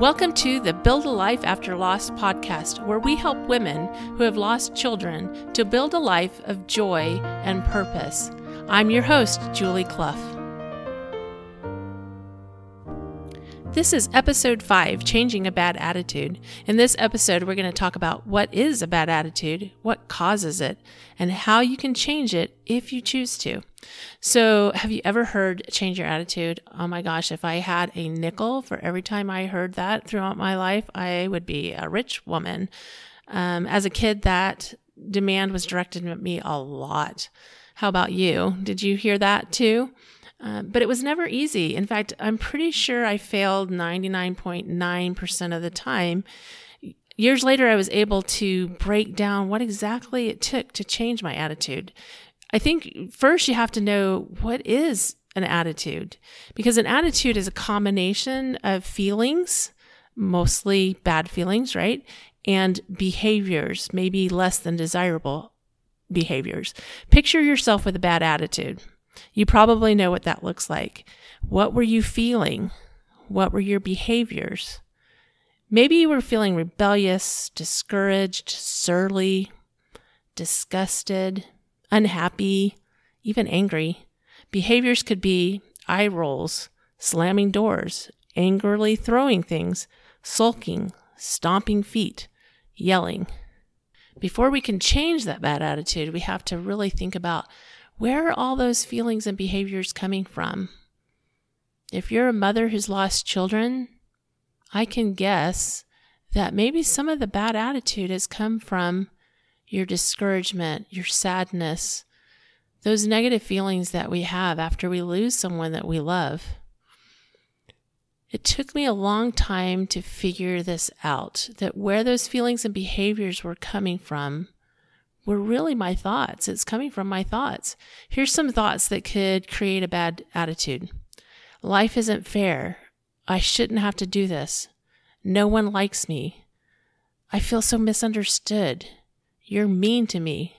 Welcome to the Build a Life After Loss podcast, where we help women who have lost children to build a life of joy and purpose. I'm your host, Julie Clough. This is episode five Changing a Bad Attitude. In this episode, we're going to talk about what is a bad attitude, what causes it, and how you can change it if you choose to. So, have you ever heard change your attitude? Oh my gosh, if I had a nickel for every time I heard that throughout my life, I would be a rich woman. Um, as a kid, that demand was directed at me a lot. How about you? Did you hear that too? Uh, but it was never easy. In fact, I'm pretty sure I failed 99.9% of the time. Years later, I was able to break down what exactly it took to change my attitude. I think first you have to know what is an attitude, because an attitude is a combination of feelings, mostly bad feelings, right? And behaviors, maybe less than desirable behaviors. Picture yourself with a bad attitude. You probably know what that looks like. What were you feeling? What were your behaviors? Maybe you were feeling rebellious, discouraged, surly, disgusted, unhappy, even angry. Behaviors could be eye rolls, slamming doors, angrily throwing things, sulking, stomping feet, yelling. Before we can change that bad attitude, we have to really think about where are all those feelings and behaviors coming from? If you're a mother who's lost children, I can guess that maybe some of the bad attitude has come from your discouragement, your sadness, those negative feelings that we have after we lose someone that we love. It took me a long time to figure this out that where those feelings and behaviors were coming from were really my thoughts. It's coming from my thoughts. Here's some thoughts that could create a bad attitude Life isn't fair. I shouldn't have to do this. No one likes me. I feel so misunderstood. You're mean to me.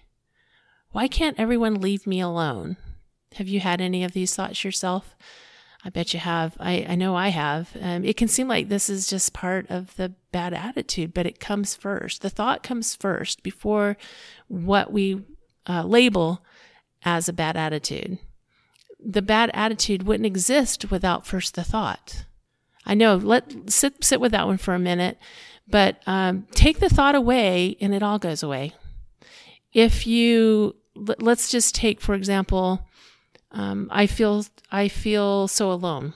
Why can't everyone leave me alone? Have you had any of these thoughts yourself? I bet you have. I, I know I have. Um, it can seem like this is just part of the bad attitude, but it comes first. The thought comes first before what we uh, label as a bad attitude. The bad attitude wouldn't exist without first the thought. I know. Let sit sit with that one for a minute, but um, take the thought away, and it all goes away. If you let's just take, for example, um, I feel I feel so alone.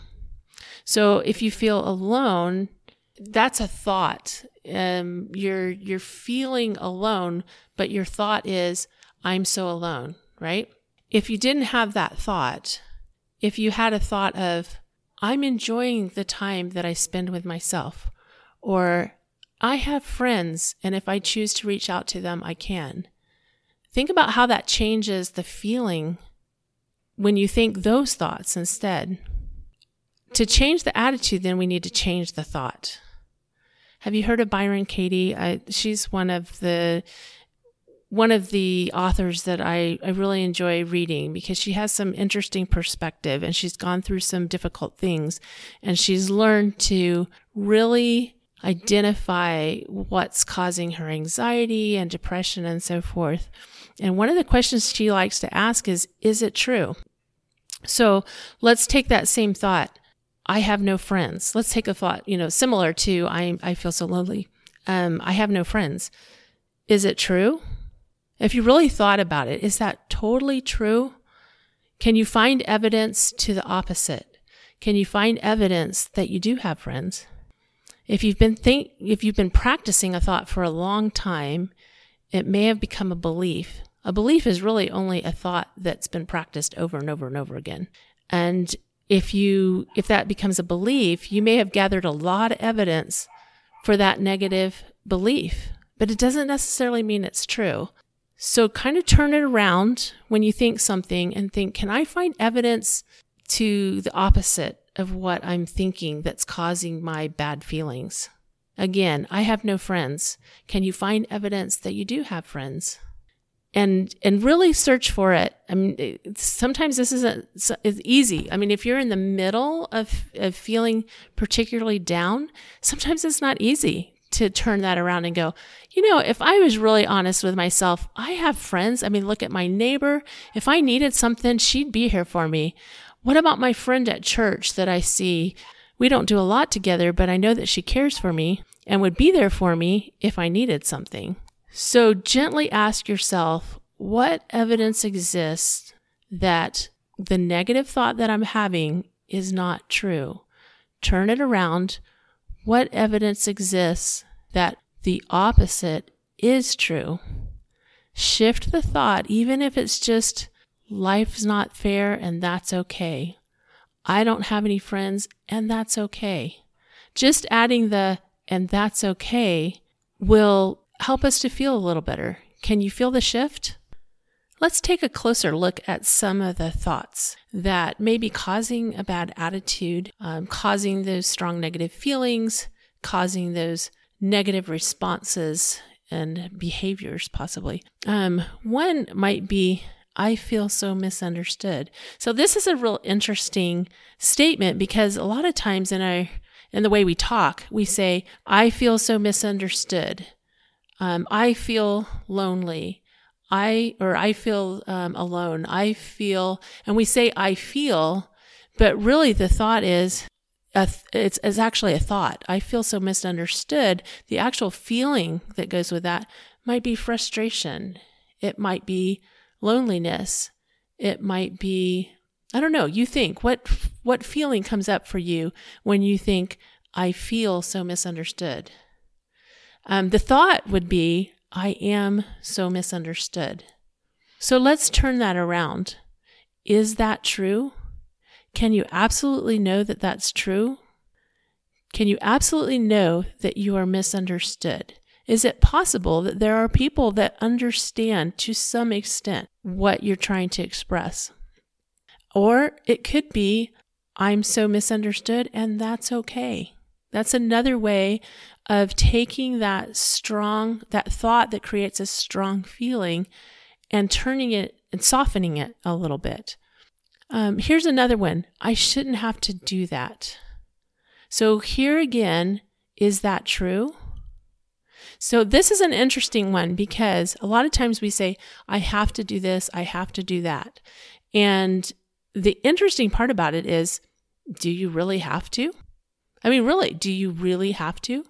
So if you feel alone, that's a thought. Um, you're you're feeling alone, but your thought is I'm so alone, right? If you didn't have that thought, if you had a thought of I'm enjoying the time that I spend with myself, or I have friends, and if I choose to reach out to them, I can. Think about how that changes the feeling when you think those thoughts instead. To change the attitude, then we need to change the thought. Have you heard of Byron Katie? I, she's one of the one of the authors that I, I really enjoy reading because she has some interesting perspective and she's gone through some difficult things and she's learned to really identify what's causing her anxiety and depression and so forth. And one of the questions she likes to ask is, is it true? So let's take that same thought. I have no friends. Let's take a thought, you know, similar to I, I feel so lonely. Um, I have no friends. Is it true? If you really thought about it, is that totally true? Can you find evidence to the opposite? Can you find evidence that you do have friends? If you've been think, if you've been practicing a thought for a long time, it may have become a belief. A belief is really only a thought that's been practiced over and over and over again. And if you if that becomes a belief, you may have gathered a lot of evidence for that negative belief, but it doesn't necessarily mean it's true. So kind of turn it around when you think something and think, can I find evidence to the opposite of what I'm thinking that's causing my bad feelings? Again, I have no friends. Can you find evidence that you do have friends? and and really search for it. I mean, sometimes this isn't it's easy. I mean, if you're in the middle of, of feeling particularly down, sometimes it's not easy to turn that around and go, you know, if I was really honest with myself, I have friends. I mean, look at my neighbor. If I needed something, she'd be here for me. What about my friend at church that I see? We don't do a lot together, but I know that she cares for me and would be there for me if I needed something. So gently ask yourself what evidence exists that the negative thought that I'm having is not true. Turn it around. What evidence exists that the opposite is true? Shift the thought, even if it's just life's not fair and that's okay. I don't have any friends and that's okay. Just adding the and that's okay will help us to feel a little better. Can you feel the shift? Let's take a closer look at some of the thoughts that may be causing a bad attitude, um, causing those strong negative feelings, causing those negative responses and behaviors, possibly. Um, one might be, I feel so misunderstood. So, this is a real interesting statement because a lot of times in our in the way we talk, we say, I feel so misunderstood. Um, I feel lonely. I, or I feel um, alone. I feel, and we say I feel, but really the thought is, th- it's, it's actually a thought. I feel so misunderstood. The actual feeling that goes with that might be frustration. It might be loneliness. It might be, I don't know. You think what, what feeling comes up for you when you think I feel so misunderstood? Um, the thought would be, I am so misunderstood. So let's turn that around. Is that true? Can you absolutely know that that's true? Can you absolutely know that you are misunderstood? Is it possible that there are people that understand to some extent what you're trying to express? Or it could be, I'm so misunderstood and that's okay. That's another way of taking that strong, that thought that creates a strong feeling and turning it and softening it a little bit. Um, here's another one I shouldn't have to do that. So, here again, is that true? So, this is an interesting one because a lot of times we say, I have to do this, I have to do that. And the interesting part about it is, do you really have to? I mean, really, do you really have to?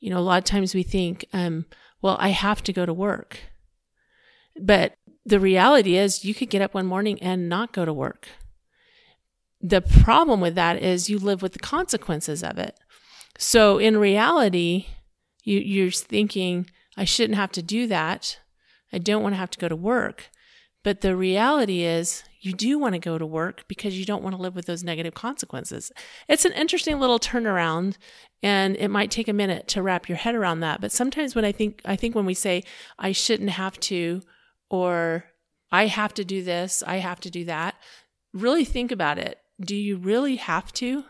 You know, a lot of times we think, um, well, I have to go to work. But the reality is, you could get up one morning and not go to work. The problem with that is you live with the consequences of it. So in reality, you, you're thinking, I shouldn't have to do that. I don't want to have to go to work. But the reality is, you do want to go to work because you don't want to live with those negative consequences. It's an interesting little turnaround and it might take a minute to wrap your head around that. But sometimes when I think I think when we say I shouldn't have to or I have to do this, I have to do that, really think about it. Do you really have to?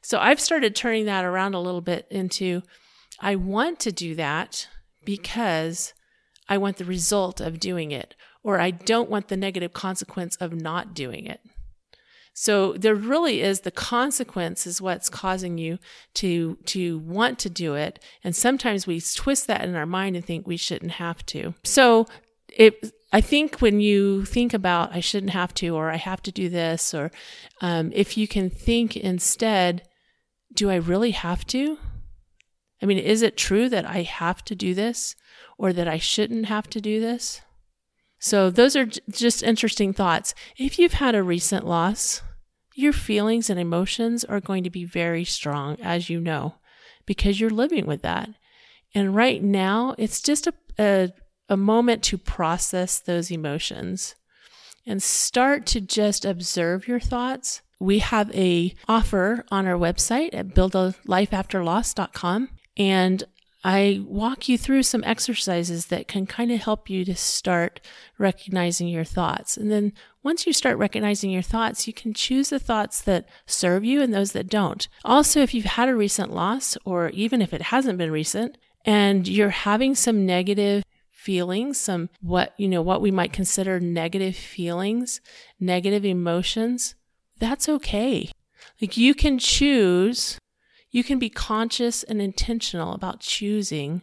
So I've started turning that around a little bit into I want to do that because I want the result of doing it or I don't want the negative consequence of not doing it. So there really is the consequence is what's causing you to to want to do it and sometimes we twist that in our mind and think we shouldn't have to. So it I think when you think about I shouldn't have to or I have to do this or um, if you can think instead do I really have to? I mean, is it true that I have to do this or that I shouldn't have to do this? So, those are just interesting thoughts. If you've had a recent loss, your feelings and emotions are going to be very strong, as you know, because you're living with that. And right now, it's just a, a, a moment to process those emotions and start to just observe your thoughts. We have a offer on our website at buildalifeafterloss.com and I walk you through some exercises that can kind of help you to start recognizing your thoughts. And then once you start recognizing your thoughts, you can choose the thoughts that serve you and those that don't. Also, if you've had a recent loss, or even if it hasn't been recent, and you're having some negative feelings, some what, you know, what we might consider negative feelings, negative emotions, that's okay. Like you can choose, you can be conscious and intentional about choosing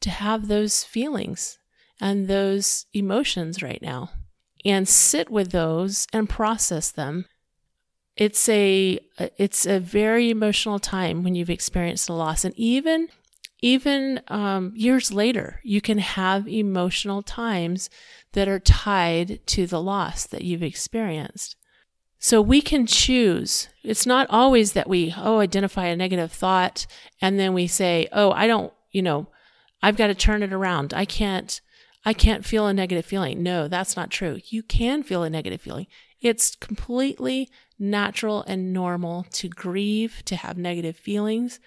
to have those feelings and those emotions right now and sit with those and process them. It's a it's a very emotional time when you've experienced a loss and even even um, years later, you can have emotional times that are tied to the loss that you've experienced. So we can choose. It's not always that we, oh, identify a negative thought and then we say, oh, I don't, you know, I've got to turn it around. I can't, I can't feel a negative feeling. No, that's not true. You can feel a negative feeling. It's completely natural and normal to grieve, to have negative feelings.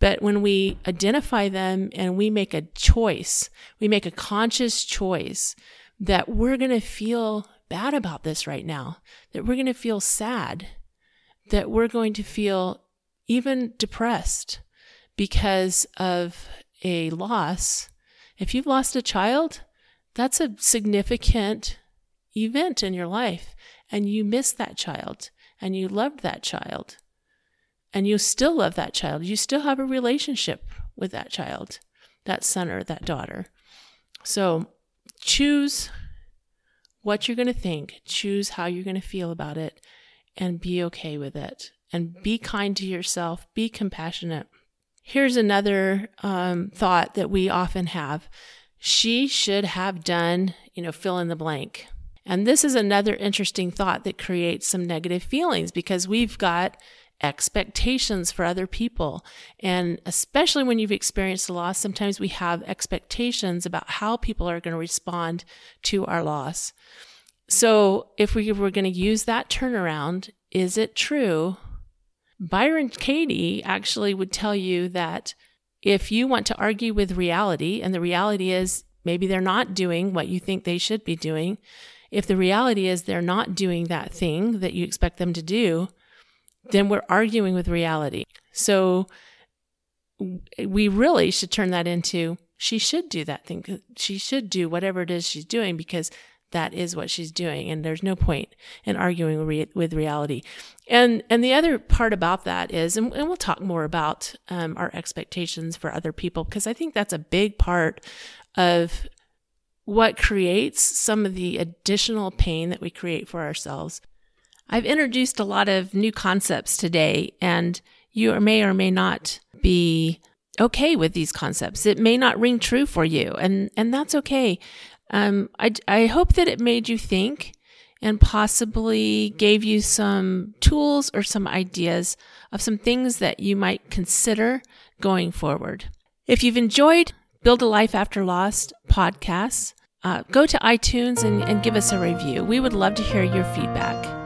But when we identify them and we make a choice, we make a conscious choice that we're going to feel bad about this right now, that we're going to feel sad, that we're going to feel even depressed because of a loss. If you've lost a child, that's a significant event in your life, and you miss that child and you loved that child and you still love that child. You still have a relationship with that child, that son or that daughter. So choose what you're going to think, choose how you're going to feel about it, and be okay with it. And be kind to yourself, be compassionate. Here's another um, thought that we often have she should have done, you know, fill in the blank. And this is another interesting thought that creates some negative feelings because we've got expectations for other people. And especially when you've experienced a loss, sometimes we have expectations about how people are going to respond to our loss. So if we were going to use that turnaround, is it true? Byron Katie actually would tell you that if you want to argue with reality, and the reality is maybe they're not doing what you think they should be doing, if the reality is they're not doing that thing that you expect them to do, then we're arguing with reality. So we really should turn that into she should do that thing. She should do whatever it is she's doing because that is what she's doing and there's no point in arguing re- with reality and and the other part about that is and, and we'll talk more about um, our expectations for other people because i think that's a big part of what creates some of the additional pain that we create for ourselves I've introduced a lot of new concepts today, and you may or may not be okay with these concepts. It may not ring true for you, and, and that's okay. Um, I, I hope that it made you think and possibly gave you some tools or some ideas of some things that you might consider going forward. If you've enjoyed Build a Life After Loss podcasts, uh, go to iTunes and, and give us a review. We would love to hear your feedback.